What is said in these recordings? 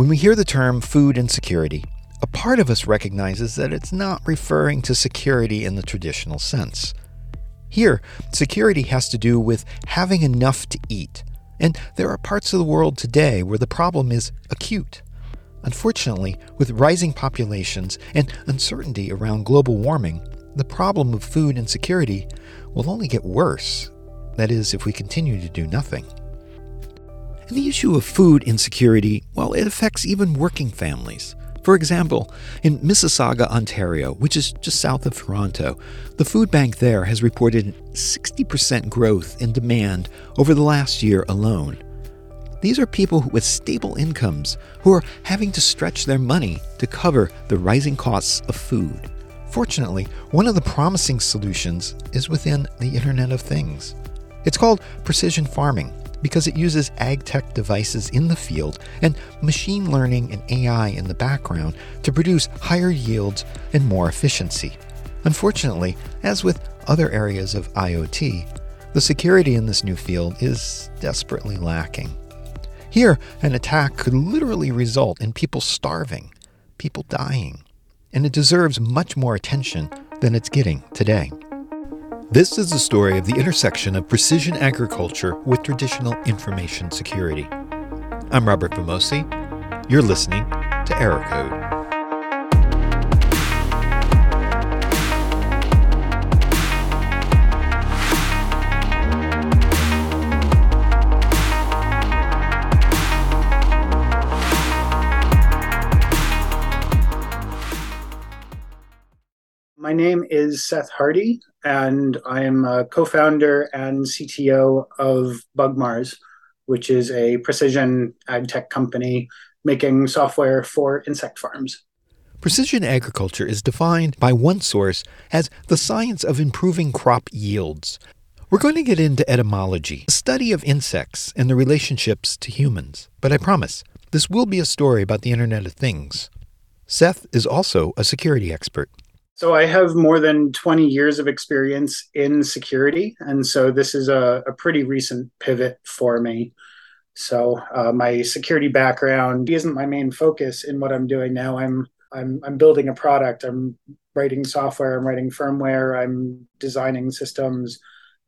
When we hear the term food insecurity, a part of us recognizes that it's not referring to security in the traditional sense. Here, security has to do with having enough to eat, and there are parts of the world today where the problem is acute. Unfortunately, with rising populations and uncertainty around global warming, the problem of food insecurity will only get worse. That is, if we continue to do nothing. And the issue of food insecurity, well, it affects even working families. For example, in Mississauga, Ontario, which is just south of Toronto, the food bank there has reported 60% growth in demand over the last year alone. These are people with stable incomes who are having to stretch their money to cover the rising costs of food. Fortunately, one of the promising solutions is within the Internet of Things. It's called precision farming because it uses ag tech devices in the field and machine learning and AI in the background to produce higher yields and more efficiency. Unfortunately, as with other areas of IoT, the security in this new field is desperately lacking. Here, an attack could literally result in people starving, people dying, and it deserves much more attention than it's getting today. This is the story of the intersection of precision agriculture with traditional information security. I'm Robert Vamosi. You're listening to Error Code. My name is Seth Hardy, and I am a co founder and CTO of Bug Mars, which is a precision ag tech company making software for insect farms. Precision agriculture is defined by one source as the science of improving crop yields. We're going to get into entomology, the study of insects and their relationships to humans, but I promise this will be a story about the Internet of Things. Seth is also a security expert. So I have more than 20 years of experience in security. And so this is a, a pretty recent pivot for me. So uh, my security background isn't my main focus in what I'm doing now. I'm I'm I'm building a product. I'm writing software. I'm writing firmware. I'm designing systems.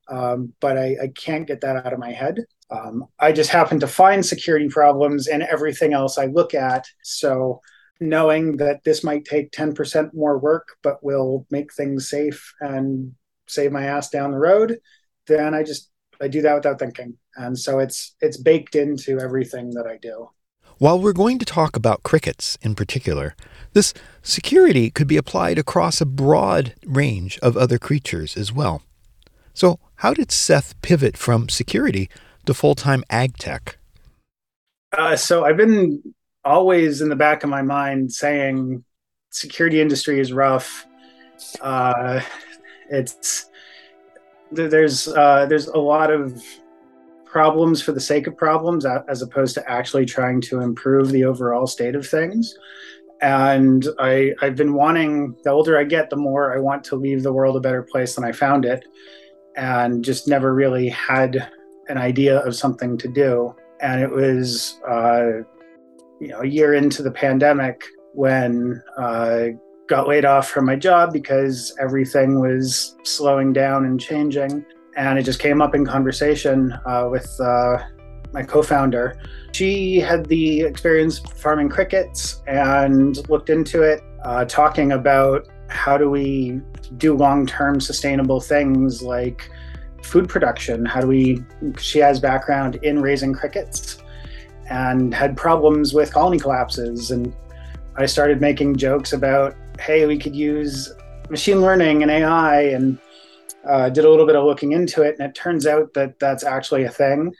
Um, but I, I, can't get that out of my head. Um, I just happen to find security problems in everything else I look at. So knowing that this might take 10% more work, but will make things safe and save my ass down the road, then I just I do that without thinking. And so it's it's baked into everything that I do. While we're going to talk about crickets in particular, this security could be applied across a broad range of other creatures as well. So, how did Seth pivot from security to full time ag tech? Uh, so, I've been always in the back of my mind saying security industry is rough. Uh, it's there's uh, there's a lot of problems for the sake of problems as opposed to actually trying to improve the overall state of things. And I I've been wanting the older I get, the more I want to leave the world a better place than I found it, and just never really had an idea of something to do. And it was uh, you know a year into the pandemic when I uh, got laid off from my job because everything was slowing down and changing. And it just came up in conversation uh, with uh, my co founder. She had the experience farming crickets and looked into it, uh, talking about how do we do long term sustainable things like food production? How do we, she has background in raising crickets and had problems with colony collapses. And I started making jokes about, hey, we could use machine learning and AI, and uh, did a little bit of looking into it. And it turns out that that's actually a thing.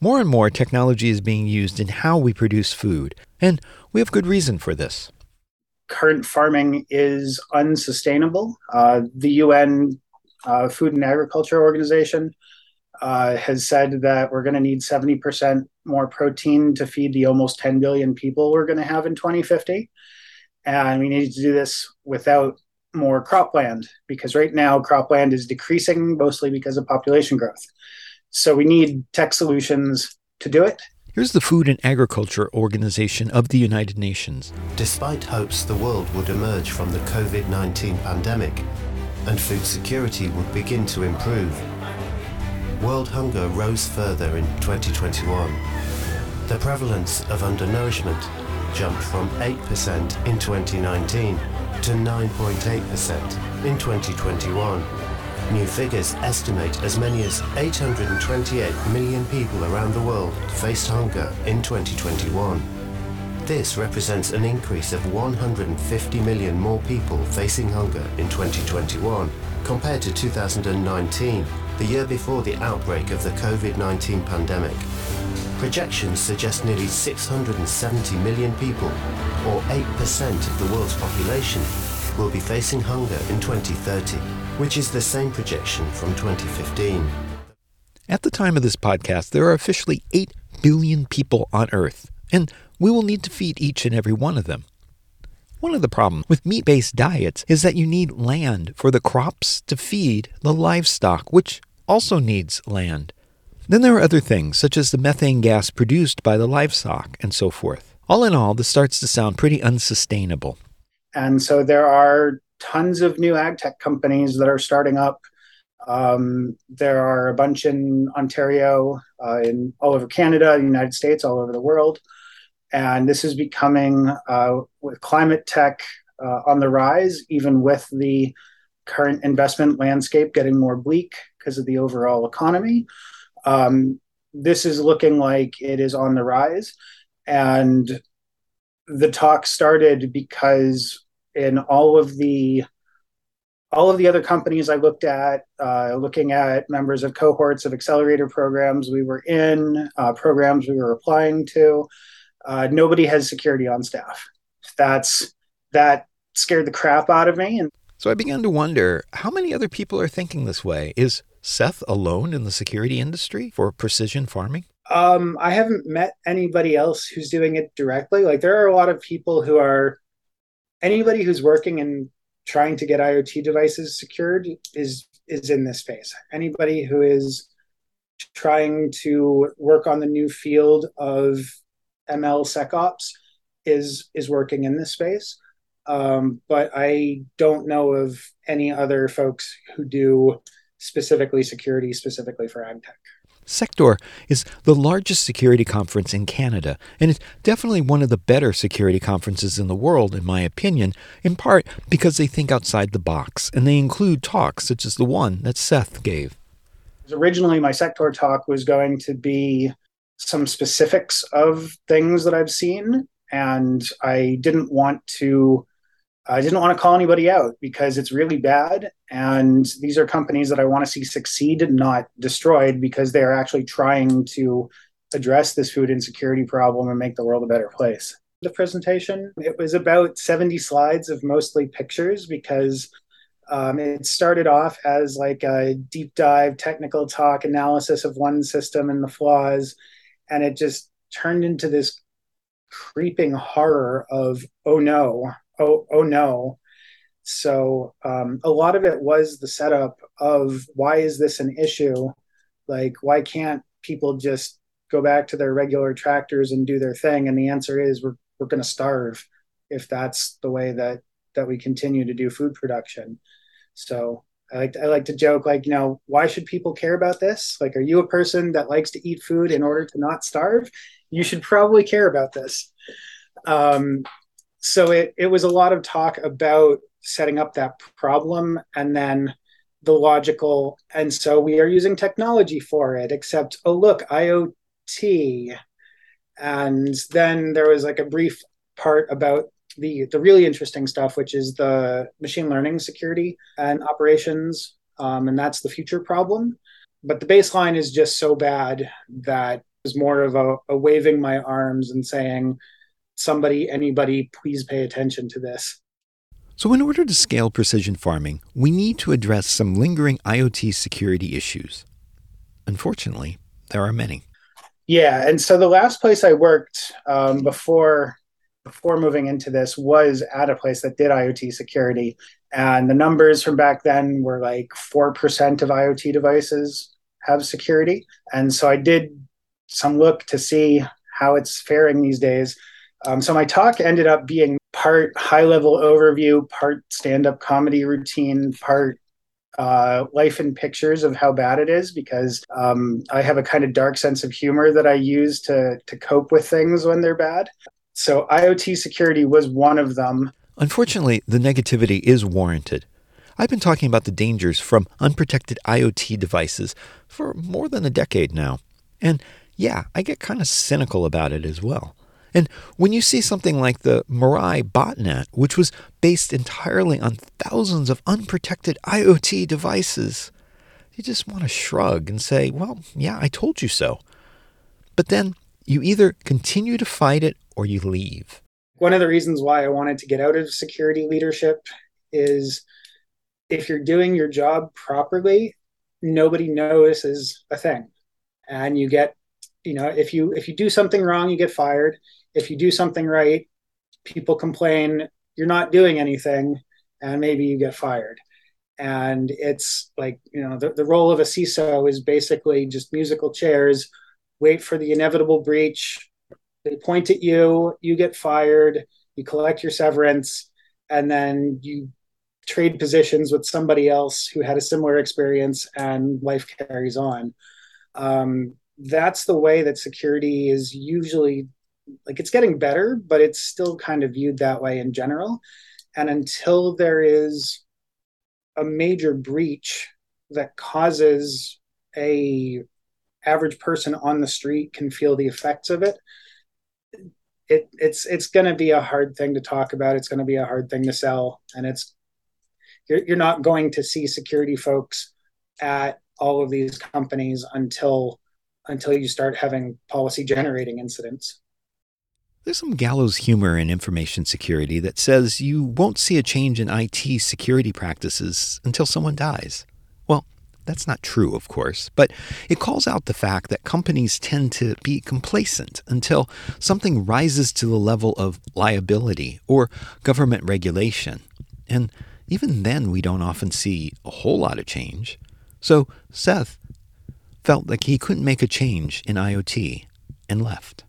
More and more technology is being used in how we produce food, and we have good reason for this. Current farming is unsustainable. Uh, the UN uh, Food and Agriculture Organization uh, has said that we're going to need 70% more protein to feed the almost 10 billion people we're going to have in 2050. And we need to do this without more cropland because right now cropland is decreasing mostly because of population growth. So we need tech solutions to do it. Here's the Food and Agriculture Organization of the United Nations. Despite hopes the world would emerge from the COVID 19 pandemic and food security would begin to improve, world hunger rose further in 2021. The prevalence of undernourishment jumped from 8% in 2019 to 9.8% in 2021. New figures estimate as many as 828 million people around the world faced hunger in 2021. This represents an increase of 150 million more people facing hunger in 2021 compared to 2019, the year before the outbreak of the COVID 19 pandemic. Projections suggest nearly 670 million people, or 8% of the world's population, will be facing hunger in 2030 which is the same projection from 2015. At the time of this podcast, there are officially 8 billion people on Earth, and we will need to feed each and every one of them. One of the problems with meat based diets is that you need land for the crops to feed the livestock, which also needs land. Then there are other things, such as the methane gas produced by the livestock and so forth. All in all, this starts to sound pretty unsustainable. And so there are tons of new ag tech companies that are starting up. Um, there are a bunch in Ontario, uh, in all over Canada, the United States, all over the world, and this is becoming uh, with climate tech uh, on the rise, even with the current investment landscape getting more bleak because of the overall economy. Um, this is looking like it is on the rise, and the talk started because in all of the all of the other companies I looked at, uh, looking at members of cohorts of accelerator programs we were in, uh, programs we were applying to, uh, nobody has security on staff. That's that scared the crap out of me. And so I began to wonder how many other people are thinking this way. Is Seth alone in the security industry for precision farming? Um, I haven't met anybody else who's doing it directly. Like there are a lot of people who are anybody who's working in trying to get IoT devices secured is is in this space. Anybody who is trying to work on the new field of ML SecOps is is working in this space. Um, but I don't know of any other folks who do specifically security specifically for ag tech. SecTor is the largest security conference in Canada, and it's definitely one of the better security conferences in the world, in my opinion, in part because they think outside the box and they include talks such as the one that Seth gave. Originally, my SecTor talk was going to be some specifics of things that I've seen, and I didn't want to I didn't want to call anybody out because it's really bad. And these are companies that I want to see succeed, not destroyed, because they are actually trying to address this food insecurity problem and make the world a better place. The presentation, it was about 70 slides of mostly pictures because um, it started off as like a deep dive technical talk analysis of one system and the flaws. And it just turned into this creeping horror of, oh no, oh oh no. So um, a lot of it was the setup of why is this an issue? Like why can't people just go back to their regular tractors and do their thing? And the answer is we're, we're going to starve if that's the way that that we continue to do food production. So I like to, I like to joke like you know why should people care about this? Like are you a person that likes to eat food in order to not starve? You should probably care about this. Um, so it, it was a lot of talk about setting up that problem and then the logical and so we are using technology for it except oh look iot and then there was like a brief part about the the really interesting stuff which is the machine learning security and operations um, and that's the future problem. But the baseline is just so bad that it's more of a, a waving my arms and saying somebody, anybody, please pay attention to this. So, in order to scale precision farming, we need to address some lingering IoT security issues. Unfortunately, there are many. Yeah, and so the last place I worked um, before before moving into this was at a place that did IoT security, and the numbers from back then were like four percent of IoT devices have security, and so I did some look to see how it's faring these days. Um, so my talk ended up being part high level overview, part stand up comedy routine, part uh, life in pictures of how bad it is because um, I have a kind of dark sense of humor that I use to to cope with things when they're bad. So IoT security was one of them. Unfortunately, the negativity is warranted. I've been talking about the dangers from unprotected IoT devices for more than a decade now. And yeah, I get kind of cynical about it as well. And when you see something like the Mirai botnet, which was based entirely on thousands of unprotected IoT devices, you just want to shrug and say, well, yeah, I told you so. But then you either continue to fight it or you leave. One of the reasons why I wanted to get out of security leadership is if you're doing your job properly, nobody notices a thing. And you get, you know, if you if you do something wrong, you get fired if you do something right, people complain you're not doing anything, and maybe you get fired. And it's like, you know, the, the role of a CISO is basically just musical chairs, wait for the inevitable breach. They point at you, you get fired, you collect your severance, and then you trade positions with somebody else who had a similar experience, and life carries on. Um, that's the way that security is usually like it's getting better, but it's still kind of viewed that way in general. And until there is a major breach that causes a average person on the street can feel the effects of it, it it's it's going to be a hard thing to talk about. It's going to be a hard thing to sell, and it's you're, you're not going to see security folks at all of these companies until until you start having policy generating incidents. There's some gallows humor in information security that says you won't see a change in IT security practices until someone dies. Well, that's not true, of course, but it calls out the fact that companies tend to be complacent until something rises to the level of liability or government regulation. And even then, we don't often see a whole lot of change. So Seth felt like he couldn't make a change in IoT and left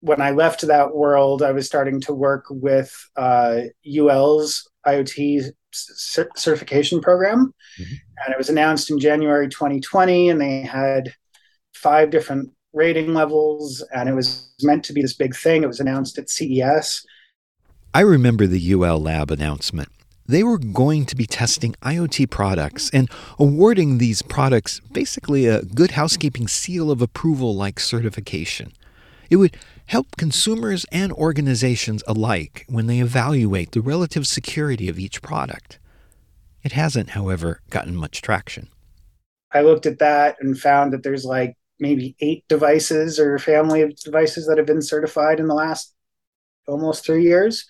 when I left that world, I was starting to work with uh, UL's IoT certification program. Mm-hmm. And it was announced in January 2020, and they had five different rating levels, and it was meant to be this big thing. It was announced at CES. I remember the UL Lab announcement. They were going to be testing IoT products and awarding these products basically a good housekeeping seal of approval like certification. It would help consumers and organizations alike when they evaluate the relative security of each product. It hasn't, however, gotten much traction. I looked at that and found that there's like maybe eight devices or family of devices that have been certified in the last almost three years.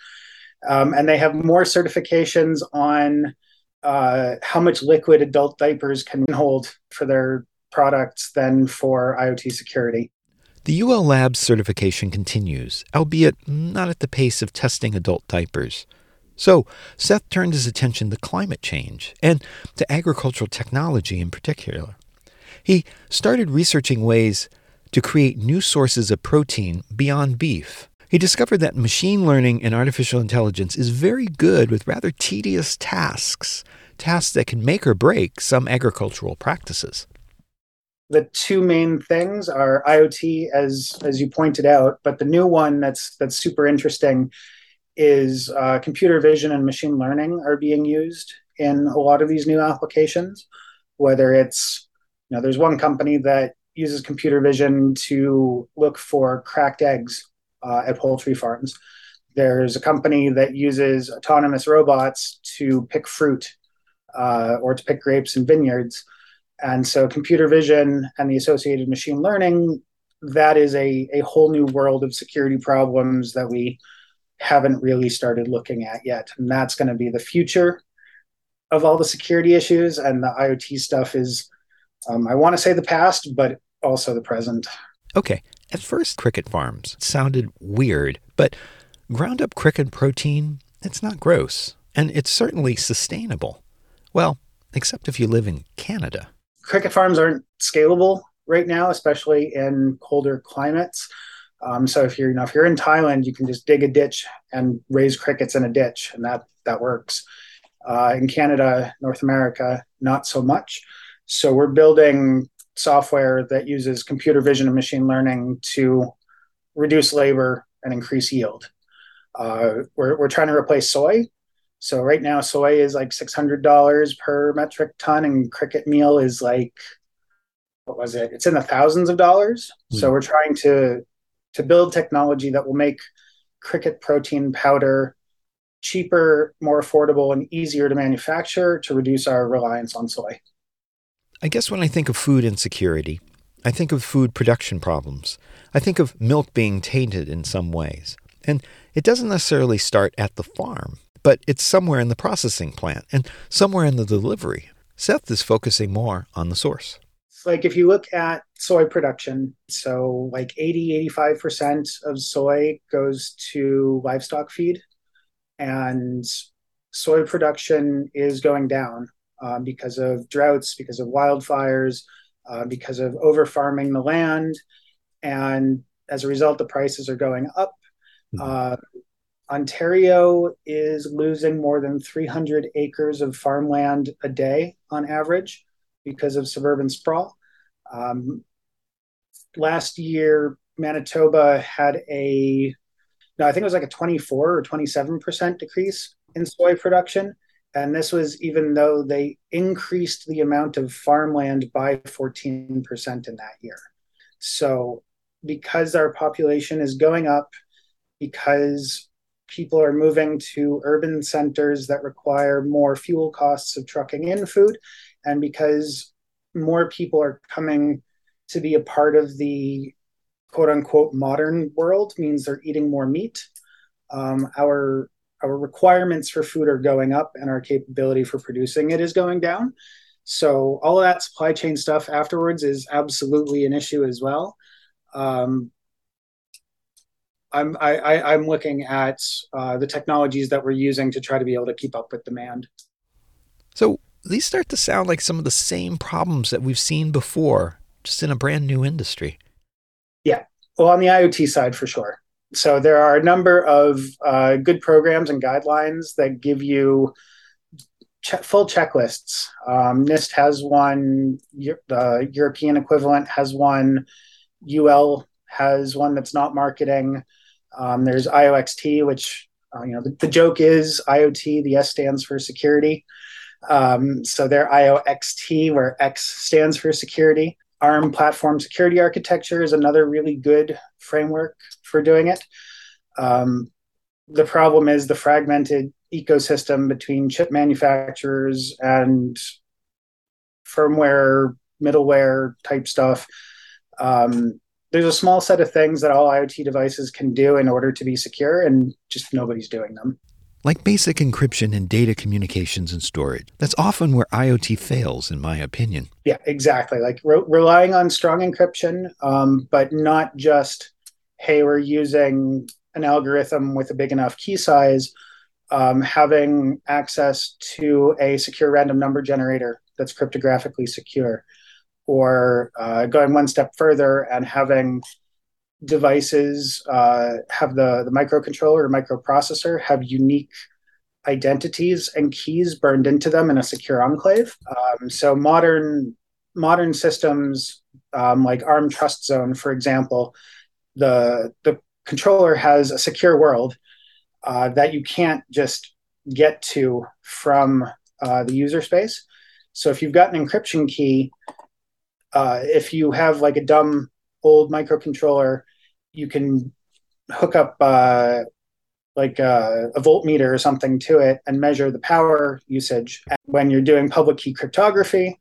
Um, and they have more certifications on uh, how much liquid adult diapers can hold for their products than for IoT security. The UL Labs certification continues, albeit not at the pace of testing adult diapers. So, Seth turned his attention to climate change and to agricultural technology in particular. He started researching ways to create new sources of protein beyond beef. He discovered that machine learning and artificial intelligence is very good with rather tedious tasks, tasks that can make or break some agricultural practices the two main things are IoT, as as you pointed out, but the new one that's that's super interesting is uh, computer vision and machine learning are being used in a lot of these new applications. Whether it's you know, there's one company that uses computer vision to look for cracked eggs uh, at poultry farms. There's a company that uses autonomous robots to pick fruit uh, or to pick grapes in vineyards. And so computer vision and the associated machine learning, that is a, a whole new world of security problems that we haven't really started looking at yet. And that's going to be the future of all the security issues. And the IoT stuff is, um, I want to say the past, but also the present. Okay. At first, cricket farms sounded weird, but ground up cricket protein, it's not gross. And it's certainly sustainable. Well, except if you live in Canada cricket farms aren't scalable right now, especially in colder climates. Um, so if you're you know if you're in Thailand, you can just dig a ditch and raise crickets in a ditch, and that that works. Uh, in Canada, North America, not so much. So we're building software that uses computer vision and machine learning to reduce labor and increase yield. Uh, we're, we're trying to replace soy. So right now, soy is like $600 per metric ton, and cricket meal is like, what was it? It's in the thousands of dollars. Mm. So we're trying to to build technology that will make cricket protein powder cheaper, more affordable, and easier to manufacture to reduce our reliance on soy. I guess when I think of food insecurity, I think of food production problems. I think of milk being tainted in some ways. And it doesn't necessarily start at the farm, but it's somewhere in the processing plant and somewhere in the delivery. Seth is focusing more on the source. Like if you look at soy production, so like 80, 85% of soy goes to livestock feed, and soy production is going down um, because of droughts, because of wildfires, uh, because of over farming the land. And as a result, the prices are going up. Mm-hmm. Uh, Ontario is losing more than 300 acres of farmland a day on average because of suburban sprawl. Um, last year, Manitoba had a, no, I think it was like a 24 or 27% decrease in soy production. And this was even though they increased the amount of farmland by 14% in that year. So, because our population is going up, because people are moving to urban centers that require more fuel costs of trucking in food, and because more people are coming to be a part of the quote unquote modern world, means they're eating more meat. Um, our our requirements for food are going up and our capability for producing it is going down. So all of that supply chain stuff afterwards is absolutely an issue as well. Um, I'm I, I, am looking at uh, the technologies that we're using to try to be able to keep up with demand. So these start to sound like some of the same problems that we've seen before, just in a brand new industry. Yeah, well, on the IoT side for sure. So there are a number of uh, good programs and guidelines that give you che- full checklists. Um, NIST has one. The European equivalent has one. UL has one that's not marketing. Um, there's IOXT, which uh, you know the, the, joke is IoT. The S stands for security. Um, so they're IOXT, where X stands for security. ARM platform security architecture is another really good framework for doing it. Um, the problem is the fragmented ecosystem between chip manufacturers and firmware, middleware type stuff. Um, there's a small set of things that all IoT devices can do in order to be secure, and just nobody's doing them like basic encryption and data communications and storage. That's often where IoT fails, in my opinion. Yeah, exactly. Like re- relying on strong encryption, um, but not just, hey, we're using an algorithm with a big enough key size, um, having access to a secure random number generator that's cryptographically secure, or uh, going one step further and having devices uh, have the, the microcontroller or microprocessor have unique identities and keys burned into them in a secure enclave. Um, so modern modern systems um, like ARM TrustZone, for example, the the controller has a secure world uh, that you can't just get to from uh, the user space. So if you've got an encryption key, uh, if you have like a dumb old microcontroller, you can hook up uh, like a, a, voltmeter or something to it and measure the power usage. And when you're doing public key cryptography,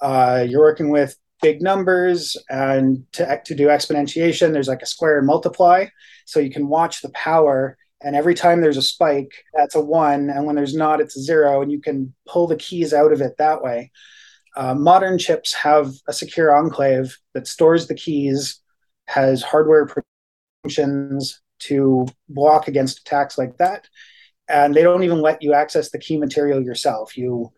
uh, you're working with big numbers and to, to do exponentiation, there's like a square and multiply. So you can watch the power and every time there's a spike, that's a one. And when there's not, it's a zero. And you can pull the keys out of it that way. Uh, modern chips have a secure enclave that stores the keys, has hardware functions to block against attacks like that. And they don't even let you access the key material yourself. You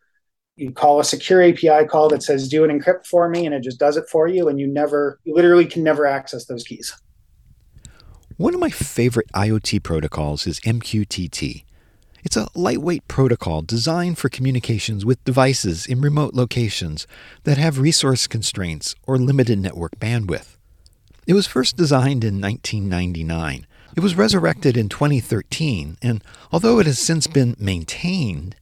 you call a secure API call that says do an encrypt for me and it just does it for you and you never you literally can never access those keys. One of my favorite IoT protocols is MQTT. It's a lightweight protocol designed for communications with devices in remote locations that have resource constraints or limited network bandwidth. It was first designed in 1999. It was resurrected in 2013, and although it has since been maintained,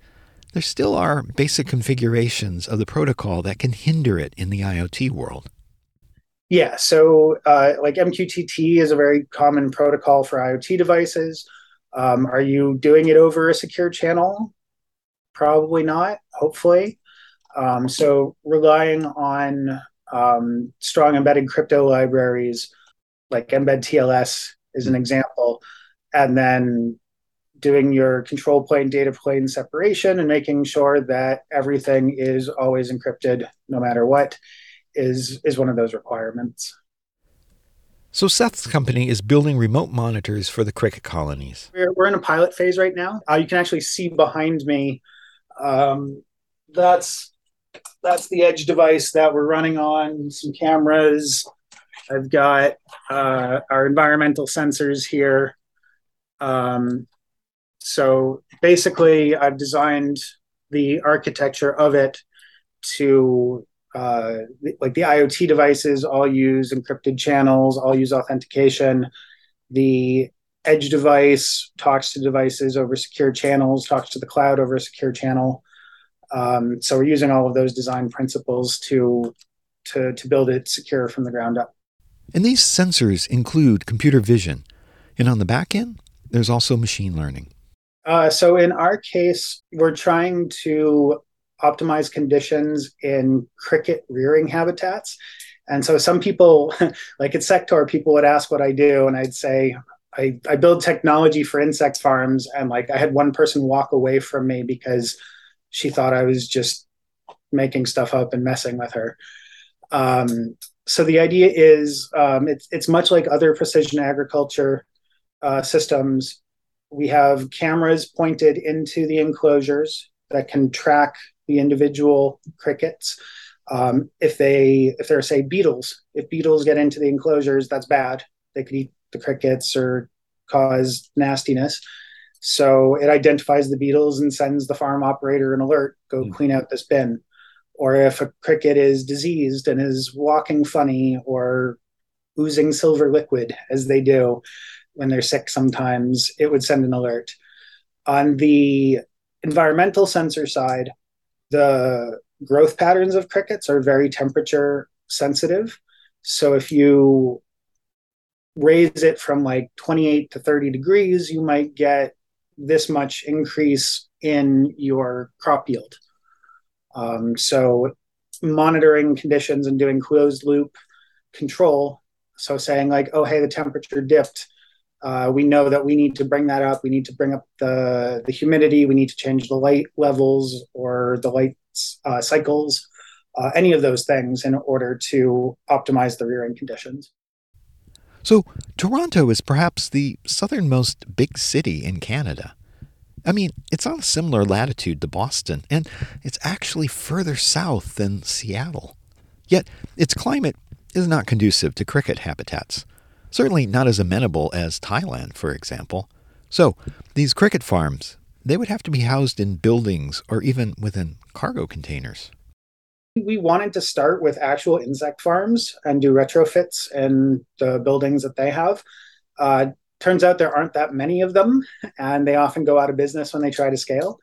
there still are basic configurations of the protocol that can hinder it in the IoT world. Yeah, so uh, like MQTT is a very common protocol for IoT devices. Um, are you doing it over a secure channel? Probably not, hopefully. Um, so relying on um, strong embedded crypto libraries like Mbed TLS is an example, and then doing your control plane data plane separation and making sure that everything is always encrypted no matter what is is one of those requirements. So Seth's company is building remote monitors for the cricket colonies. We're, we're in a pilot phase right now. Uh, you can actually see behind me. Um, that's that's the edge device that we're running on. Some cameras. I've got uh, our environmental sensors here. Um, so basically, I've designed the architecture of it to uh, like the IoT devices all use encrypted channels, all use authentication. The edge device talks to devices over secure channels, talks to the cloud over a secure channel. Um, so we're using all of those design principles to to to build it secure from the ground up. And these sensors include computer vision, and on the back end, there's also machine learning. Uh, so in our case, we're trying to optimize conditions in cricket rearing habitats. And so some people, like at SecTor, people would ask what I do, and I'd say, I, I build technology for insect farms. And like I had one person walk away from me because she thought I was just making stuff up and messing with her. Um, so the idea is um, it's, it's much like other precision agriculture uh, systems we have cameras pointed into the enclosures that can track the individual crickets. Um, if they if there are say beetles, if beetles get into the enclosures, that's bad. They could eat the crickets or cause nastiness. So it identifies the beetles and sends the farm operator an alert: go mm-hmm. clean out this bin. Or if a cricket is diseased and is walking funny or oozing silver liquid as they do, when they're sick sometimes, it would send an alert. On the environmental sensor side, the growth patterns of crickets are very temperature sensitive. So if you raise it from like 28 to 30 degrees, you might get this much increase in your crop yield. Um, so monitoring conditions and doing closed loop control. So saying like, oh, hey, the temperature dipped uh, we know that we need to bring that up. We need to bring up the, the humidity. We need to change the light levels or the light uh, cycles, uh, any of those things in order to optimize the rearing conditions. So, Toronto is perhaps the southernmost big city in Canada. I mean, it's on a similar latitude to Boston, and it's actually further south than Seattle. Yet, its climate is not conducive to cricket habitats certainly not as amenable as Thailand, for example. So, these cricket farms, they would have to be housed in buildings or even within cargo containers. We wanted to start with actual insect farms and do retrofits in the buildings that they have. Uh, turns out there aren't that many of them, and they often go out of business when they try to scale.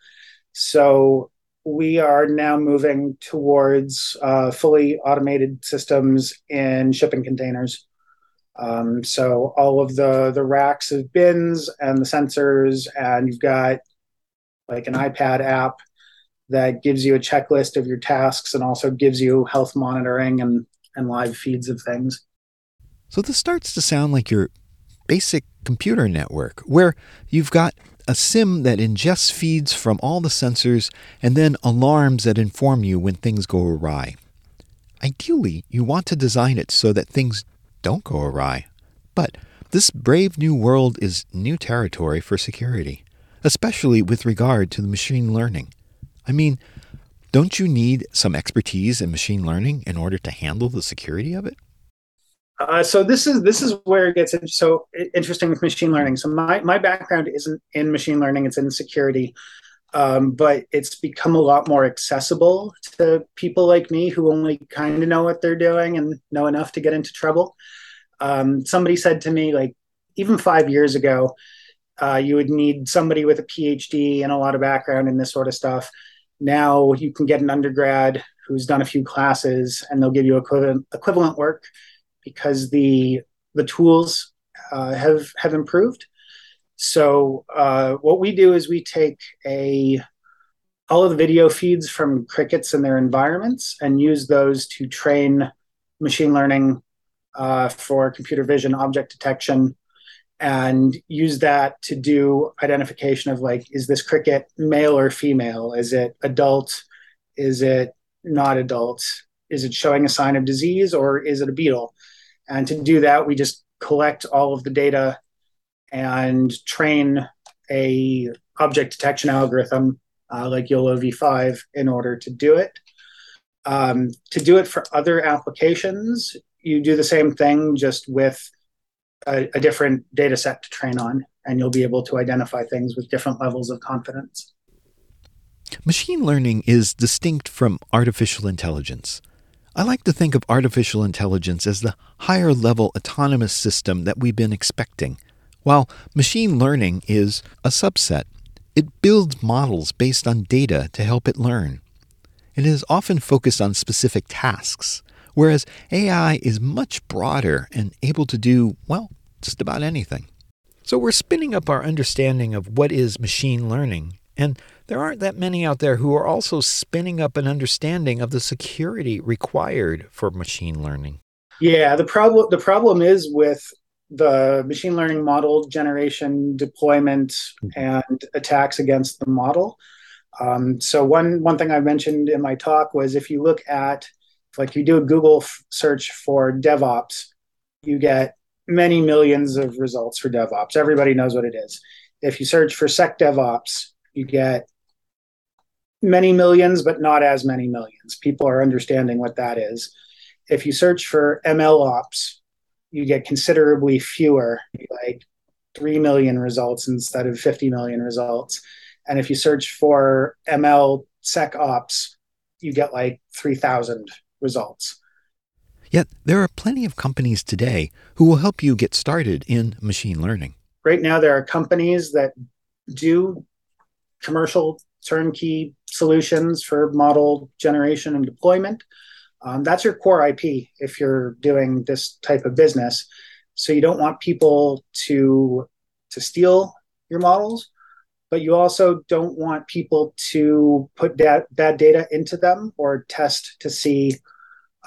So we are now moving towards uh, fully automated systems in shipping containers. Um, so all of the the racks of bins and the sensors, and you've got like an iPad app that gives you a checklist of your tasks and also gives you health monitoring and and live feeds of things. So this starts to sound like your basic computer network, where you've got a SIEM that ingests feeds from all the sensors and then alarms that inform you when things go awry. Ideally, you want to design it so that things don't go awry. But this brave new world is new territory for security, especially with regard to the machine learning. I mean, Don't you need some expertise in machine learning in order to handle the security of it? Uh, so this is this is where it gets so interesting with machine learning. So my my background isn't in machine learning; it's in security, um, but it's become a lot more accessible to people like me who only kind of know what they're doing and know enough to get into trouble. Um, somebody said to me, like even five years ago, uh, you would need somebody with a PhD and a lot of background in this sort of stuff. Now you can get an undergrad who's done a few classes, and they'll give you equivalent equivalent work because the the tools uh, have have improved. So uh, what we do is we take a all of the video feeds from crickets and their environments and use those to train machine learning uh, for computer vision object detection and use that to do identification of like is this cricket male or female? Is it adult? Is it not adult? Is it showing a sign of disease or is it a beetle? And to do that, we just collect all of the data and train a object detection algorithm uh, like YOLO v5 in order to do it. Um, to do it for other applications, you do the same thing just with a, a different data set to train on, and you'll be able to identify things with different levels of confidence. Machine learning is distinct from artificial intelligence. I like to think of artificial intelligence as the higher level autonomous system that we've been expecting, while machine learning is a subset. It builds models based on data to help it learn. It is often focused on specific tasks, whereas AI is much broader and able to do, well, just about anything. So we're spinning up our understanding of what is machine learning and there aren't that many out there who are also spinning up an understanding of the security required for machine learning. Yeah, the problem the problem is with the machine learning model generation, deployment, mm-hmm. and attacks against the model. Um, so one one thing I mentioned in my talk was if you look at like you do a Google f- search for DevOps, you get many millions of results for DevOps. Everybody knows what it is. If you search for SecDevOps, you get many millions, but not as many millions. People are understanding what that is. If you search for ML ops, you get considerably fewer, like 3 million results instead of 50 million results. And if you search for ML sec ops, you get like 3,000 results. Yet there are plenty of companies today who will help you get started in machine learning. Right now, there are companies that do commercial turnkey solutions for model generation and deployment. Um, that's your core IP if you're doing this type of business. So you don't want people to to steal your models, but you also don't want people to put da- bad data into them or test to see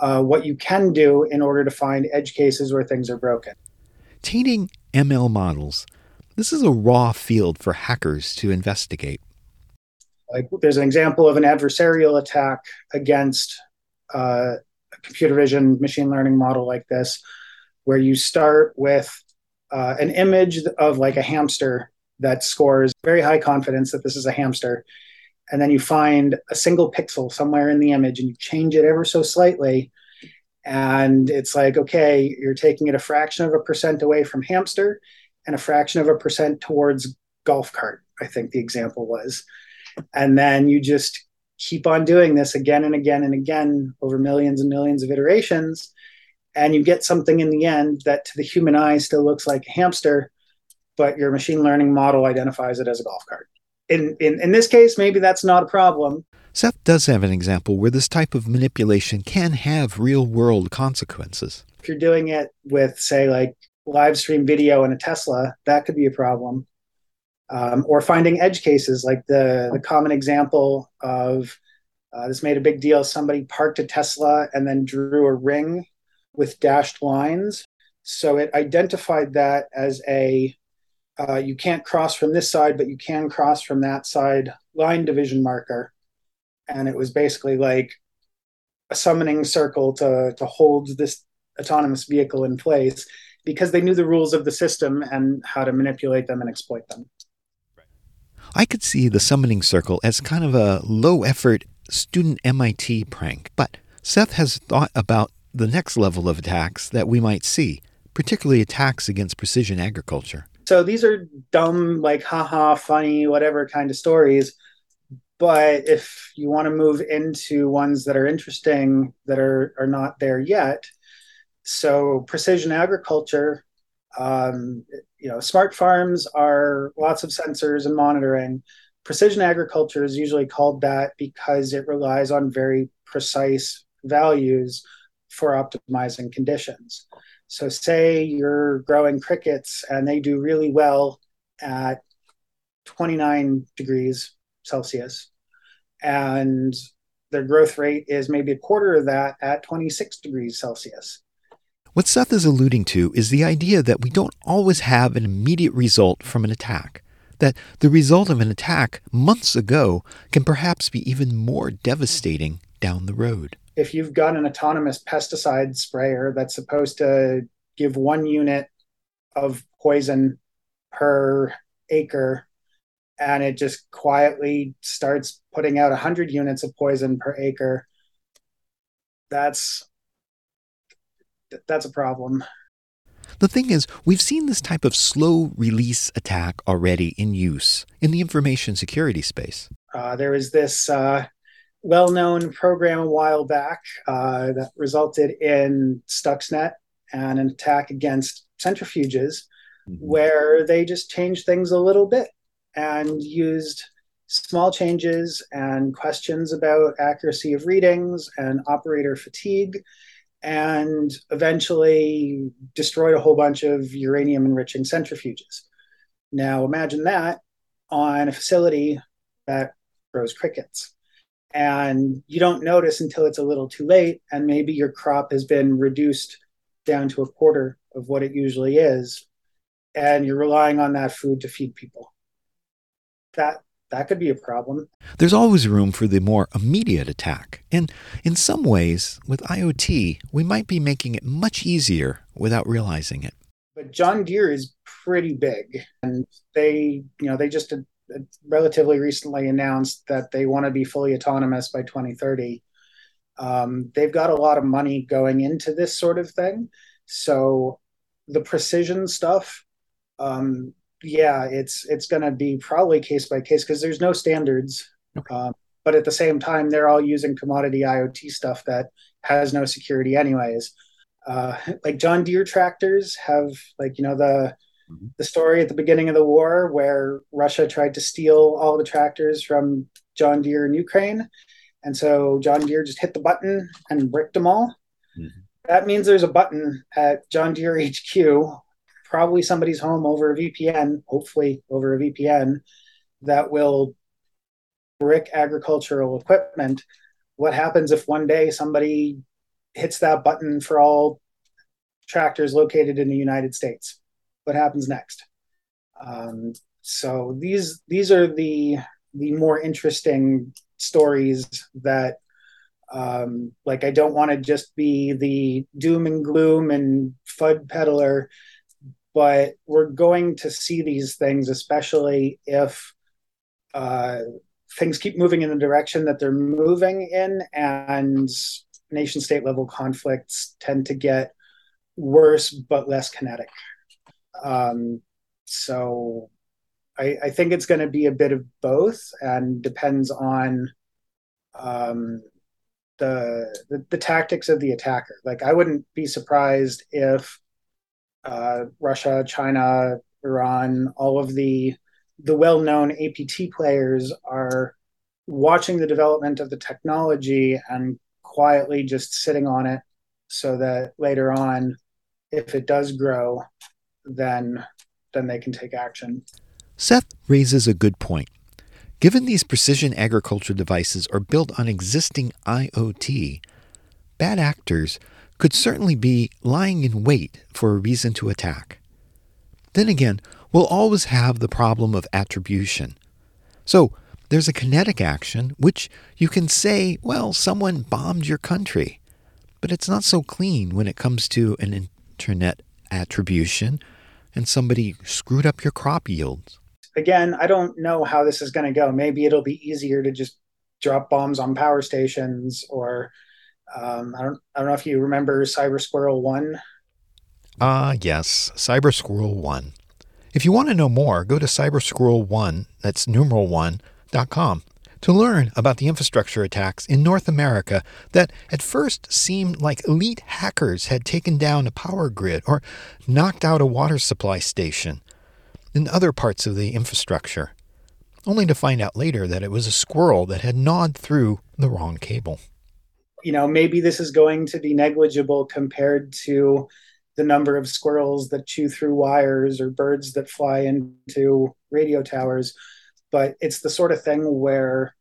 uh, what you can do in order to find edge cases where things are broken. Tainting ML models. This is a raw field for hackers to investigate. Like there's an example of an adversarial attack against uh, a computer vision machine learning model like this, where you start with uh, an image of like a hamster that scores very high confidence that this is a hamster. And then you find a single pixel somewhere in the image and you change it ever so slightly. And it's like, okay, you're taking it a fraction of a percent away from hamster and a fraction of a percent towards golf cart, I think the example was. And then you just keep on doing this again and again and again over millions and millions of iterations. And you get something in the end that to the human eye still looks like a hamster, but your machine learning model identifies it as a golf cart. In, in, in this case, maybe that's not a problem. Seth does have an example where this type of manipulation can have real world consequences. If you're doing it with, say, like live stream video in a Tesla, that could be a problem um, or finding edge cases like the, the common example of uh, this made a big deal. Somebody parked a tesla and then drew a ring with dashed lines. So it identified that as a uh, you can't cross from this side but you can cross from that side line division marker. And it was basically like a summoning circle to, to hold this autonomous vehicle in place because they knew the rules of the system and how to manipulate them and exploit them I could see the summoning circle as kind of a low effort student MIT prank, but Seth has thought about the next level of attacks that we might see, particularly attacks against precision agriculture. So these are dumb, like haha, funny, whatever kind of stories. But if you want to move into ones that are interesting that are, are not there yet, so precision agriculture, um, you know, smart farms are lots of sensors and monitoring. Precision agriculture is usually called that because it relies on very precise values for optimizing conditions. So, say you're growing crickets and they do really well at 29 degrees Celsius, and their growth rate is maybe a quarter of that at 26 degrees Celsius. What Seth is alluding to is the idea that we don't always have an immediate result from an attack, that the result of an attack months ago can perhaps be even more devastating down the road. If you've got an autonomous pesticide sprayer that's supposed to give one unit of poison per acre and it just quietly starts putting out 100 units of poison per acre that's that's a problem the thing is, we've seen this type of slow release attack already in use in the information security space. Uh, there was this uh, well known program a while back uh, that resulted in Stuxnet and an attack against centrifuges, mm-hmm. where they just changed things a little bit and used small changes and questions about accuracy of readings and operator fatigue and eventually destroyed a whole bunch of uranium enriching centrifuges. Now imagine that on a facility that grows crickets and you don't notice until it's a little too late and maybe your crop has been reduced down to a quarter of what it usually is and you're relying on that food to feed people that that could be a problem there's always room for the more immediate attack and in some ways with iot we might be making it much easier without realizing it but john deere is pretty big and they you know they just relatively recently announced that they want to be fully autonomous by 2030. Um, they've got a lot of money going into this sort of thing. So the precision stuff, um, yeah, it's it's going to be probably case by case because there's no standards. Okay. Um, but at the same time, they're all using commodity IoT stuff that has no security, anyways. Uh, like John Deere tractors have, like you know, the mm-hmm. the story at the beginning of the war where Russia tried to steal all the tractors from John Deere in Ukraine. And so John Deere just hit the button and bricked them all. Mm-hmm. That means there's a button at John Deere HQ, probably somebody's home over a VPN, hopefully over a VPN, that will brick agricultural equipment. What happens if one day somebody hits that button for all tractors located in the United States? what happens next. Um, so these these are the the more interesting stories that um, like I don't want to just be the doom and gloom and FUD peddler, but we're going to see these things, especially if uh, things keep moving in the direction that they're moving in, and nation state level conflicts tend to get worse but less kinetic. Um, so I, I, think it's going to be a bit of both and depends on um, the, the, the tactics of the attacker. Like I wouldn't be surprised if uh, Russia, China, Iran, all of the the well-known APT players are watching the development of the technology and quietly just sitting on it so that later on if it does grow then then they can take action. Seth raises a good point. Given these precision agriculture devices are built on existing IoT, bad actors could certainly be lying in wait for a reason to attack. Then again, we'll always have the problem of attribution. So, there's a kinetic action which you can say, well, someone bombed your country. But it's not so clean when it comes to an internet attribution and somebody screwed up your crop yields. Again, I don't know how this is going to go. Maybe it'll be easier to just drop bombs on power stations or um, I don't I don't know if you remember Cyber Squirrel One. Ah, uh, yes, Cyber Squirrel One. If you want to know more, go to Cybersquirrel One. That's numeral one dot com to learn about the infrastructure attacks in North America that at first seemed like elite hackers had taken down a power grid or knocked out a water supply station in other parts of the infrastructure, only to find out later that it was a squirrel that had gnawed through the wrong cable you know, maybe this is going to be negligible compared to the number of squirrels that chew through wires or birds that fly into radio towers. But it's the sort of thing where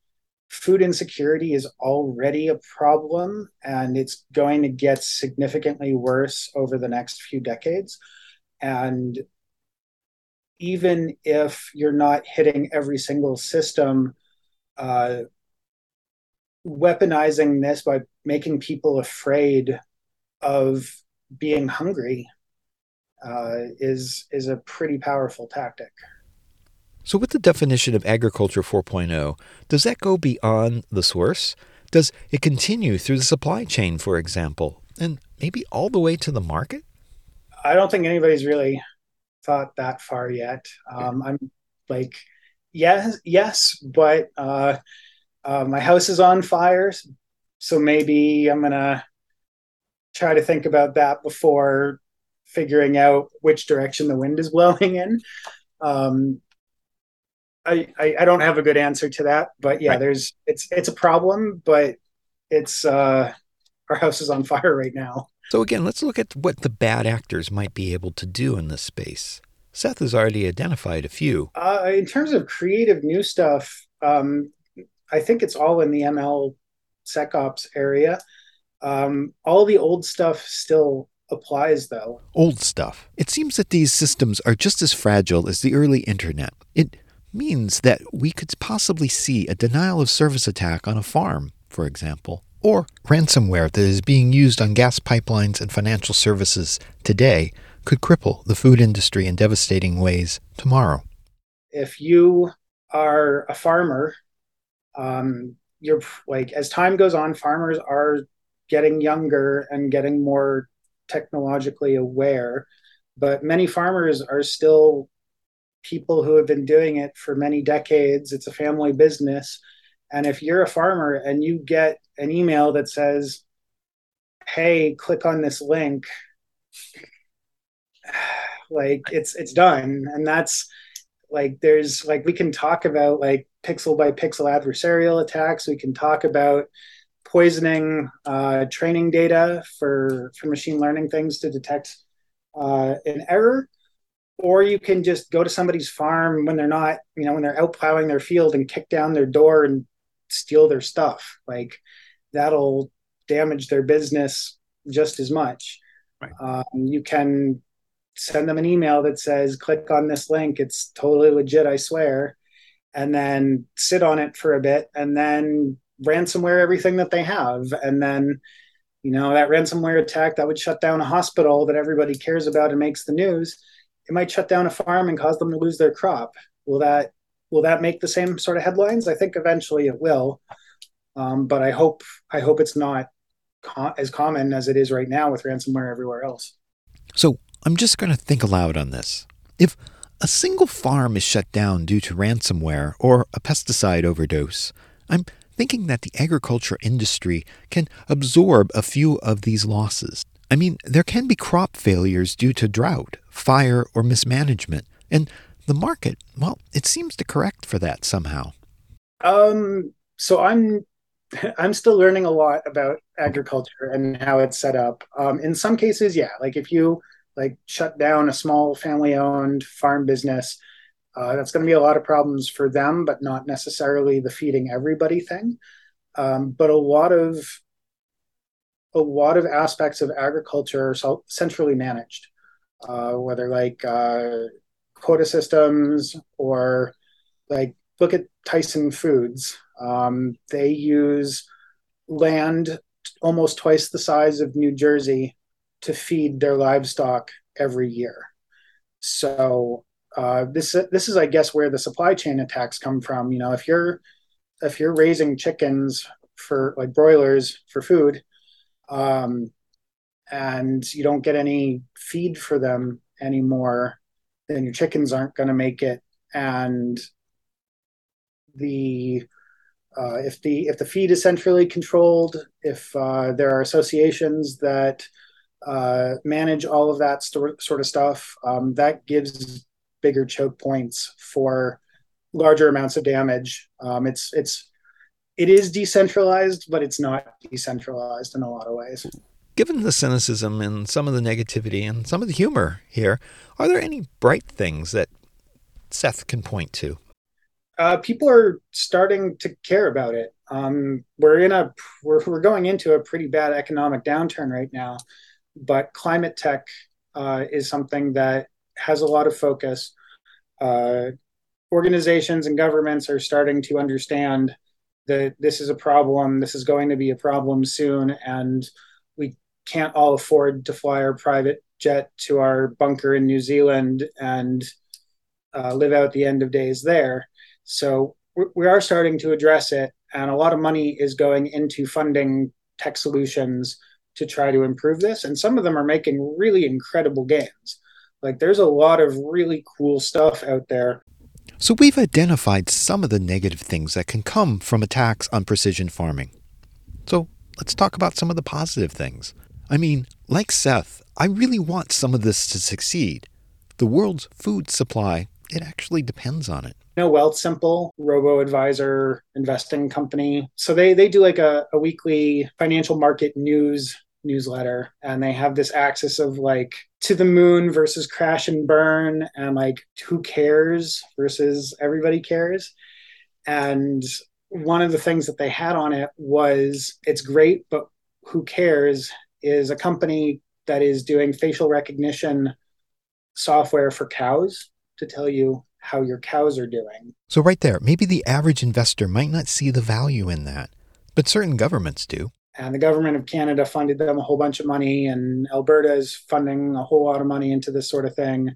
food insecurity is already a problem and it's going to get significantly worse over the next few decades. And even if you're not hitting every single system, uh, weaponizing this by making people afraid of being hungry uh, is is a pretty powerful tactic. So, with the definition of agriculture 4.0, does that go beyond the source? Does it continue through the supply chain, for example, and maybe all the way to the market? I don't think anybody's really thought that far yet. Um, I'm like, yes, yes, but uh, uh, my house is on fire, so maybe I'm gonna try to think about that before figuring out which direction the wind is blowing in. Um, I, I, I don't have a good answer to that, but yeah, right. there's it's it's a problem, but it's uh, our house is on fire right now. So again, let's look at what the bad actors might be able to do in this space. Seth has already identified a few. Uh, in terms of creative new stuff, um, I think it's all in the ML SecOps area. Um, all the old stuff still applies, though. Old stuff. It seems that these systems are just as fragile as the early internet. It means that we could possibly see a denial of service attack on a farm, for example, or ransomware that is being used on gas pipelines and financial services today could cripple the food industry in devastating ways tomorrow. If you are a farmer um, you're like as time goes on farmers are getting younger and getting more technologically aware but many farmers are still people who have been doing it for many decades. It's a family business. And if you're a farmer and you get an email that says hey click on this link like it's it's done. And that's like there's like we can talk about like pixel by pixel adversarial attacks. We can talk about poisoning uh, training data for for machine learning things to detect uh, an error. Or you can just go to somebody's farm when they're not you know when they're out plowing their field and kick down their door and steal their stuff. Like that'll damage their business just as much. Right. um, you can send them an email that says click on this link. It's totally legit i swear and then sit on it for a bit and then ransomware everything that they have. And then you know that ransomware attack that would shut down a hospital that everybody cares about and makes the news it might shut down a farm and cause them to lose their crop. Will that will that make the same sort of headlines? I think eventually it will. Um, but i hope i hope it's not co- as common as it is right now with ransomware everywhere else. So i'm just going to think aloud on this. If a single farm is shut down due to ransomware or a pesticide overdose. I'm thinking that the agriculture industry can absorb a few of these losses. I mean, there can be crop failures due to drought, fire, or mismanagement, and the market, well, it seems to correct for that somehow. Um, so I'm I'm still learning a lot about agriculture and how it's set up. Um, in some cases, yeah, like if you like shut down a small family owned farm business, uh, that's going to be a lot of problems for them, but not necessarily the feeding everybody thing. Um, but a lot of a lot of aspects of agriculture are centrally managed, uh, whether like uh, quota systems or like look at Tyson Foods. Um, they use land almost twice the size of New Jersey to feed their livestock every year. So uh, this this is, I guess, where the supply chain attacks come from. You know, if you're if you're raising chickens for like broilers for food, um, and you don't get any feed for them anymore, then your chickens aren't going to make it. And the uh, if the if the feed is centrally controlled, if uh, there are associations that uh, manage all of that st- sort of stuff, um, that gives bigger choke points for larger amounts of damage. Um, it's it's it is decentralized, but it's not decentralized in a lot of ways. Given the cynicism and some of the negativity and some of the humor here, are there any bright things that Seth can point to? Uh, people are starting to care about it. Um, we're in a we're, we're going into a pretty bad economic downturn right now, but climate tech uh, is something that has a lot of focus. Uh, organizations and governments are starting to understand that this is a problem. This is going to be a problem soon, and we can't all afford to fly our private jet to our bunker in New Zealand and uh, live out the end of days there. So we are starting to address it, and a lot of money is going into funding tech solutions to try to improve this. And some of them are making really incredible gains. Like there's a lot of really cool stuff out there. So we've identified some of the negative things that can come from attacks on precision farming. So let's talk about some of the positive things. I mean, like Seth, I really want some of this to succeed. The world's food supply, it actually depends on it. You know, Wealthsimple, robo advisor investing company. So they they do like a, a weekly financial market news newsletter and they have this axis of like to the moon versus crash and burn and like who cares versus everybody cares and one of the things that they had on it was it's great but who cares is a company that is doing facial recognition software for cows to tell you how your cows are doing. So, right there, maybe the average investor might not see the value in that, but certain governments do. And the government of Canada funded them a whole bunch of money, and Alberta is funding a whole lot of money into this sort of thing.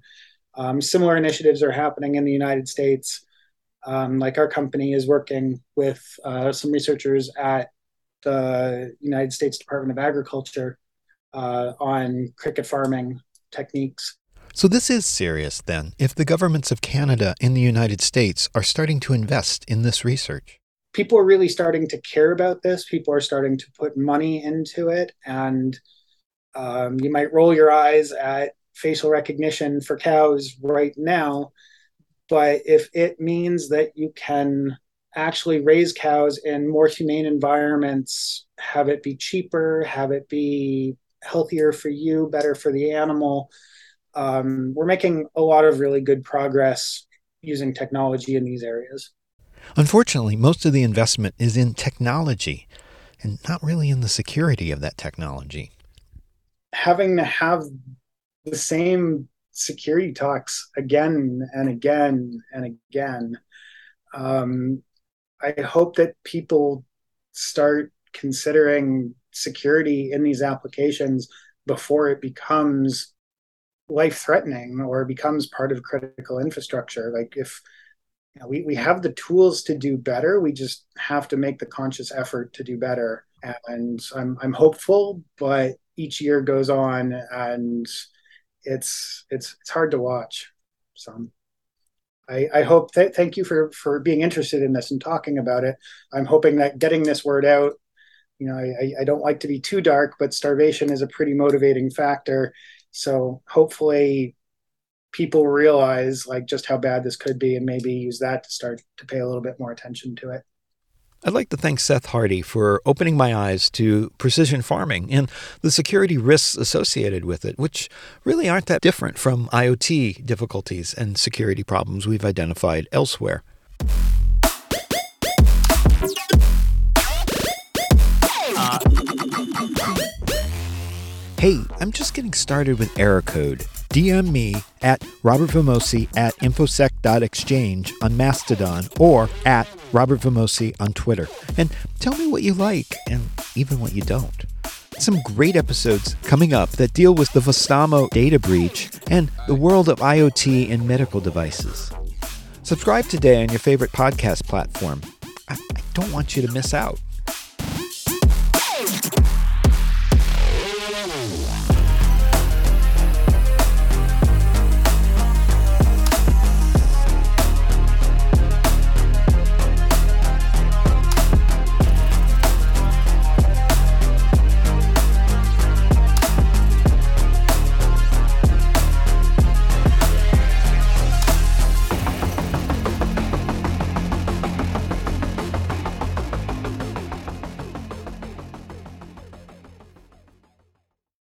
Um, similar initiatives are happening in the United States. Um, like our company is working with uh, some researchers at the United States Department of Agriculture uh, on cricket farming techniques. So, this is serious then, if the governments of Canada and the United States are starting to invest in this research. People are really starting to care about this. People are starting to put money into it. And um, you might roll your eyes at facial recognition for cows right now. But if it means that you can actually raise cows in more humane environments, have it be cheaper, have it be healthier for you, better for the animal. Um, we're making a lot of really good progress using technology in these areas. Unfortunately, most of the investment is in technology and not really in the security of that technology. Having to have the same security talks again and again and again. Um, I hope that people start considering security in these applications before it becomes life threatening or becomes part of critical infrastructure. Like if you know, we, we have the tools to do better, we just have to make the conscious effort to do better. And I'm I'm hopeful, but each year goes on and it's it's it's hard to watch. So I, I hope th- thank you for for being interested in this and talking about it. I'm hoping that getting this word out you know, I, I don't like to be too dark, but starvation is a pretty motivating factor. So hopefully people realize like just how bad this could be and maybe use that to start to pay a little bit more attention to it. I'd like to thank Seth Hardy for opening my eyes to precision farming and the security risks associated with it, which really aren't that different from IoT difficulties and security problems we've identified elsewhere. Hey, I'm just getting started with error code. DM me at Robert Vamosi at infosec.exchange on Mastodon or at Robert Vamosi on Twitter. And tell me what you like and even what you don't. Some great episodes coming up that deal with the Vastaamo data breach and the world of IoT and medical devices. Subscribe today on your favorite podcast platform I, I don't want you to miss out.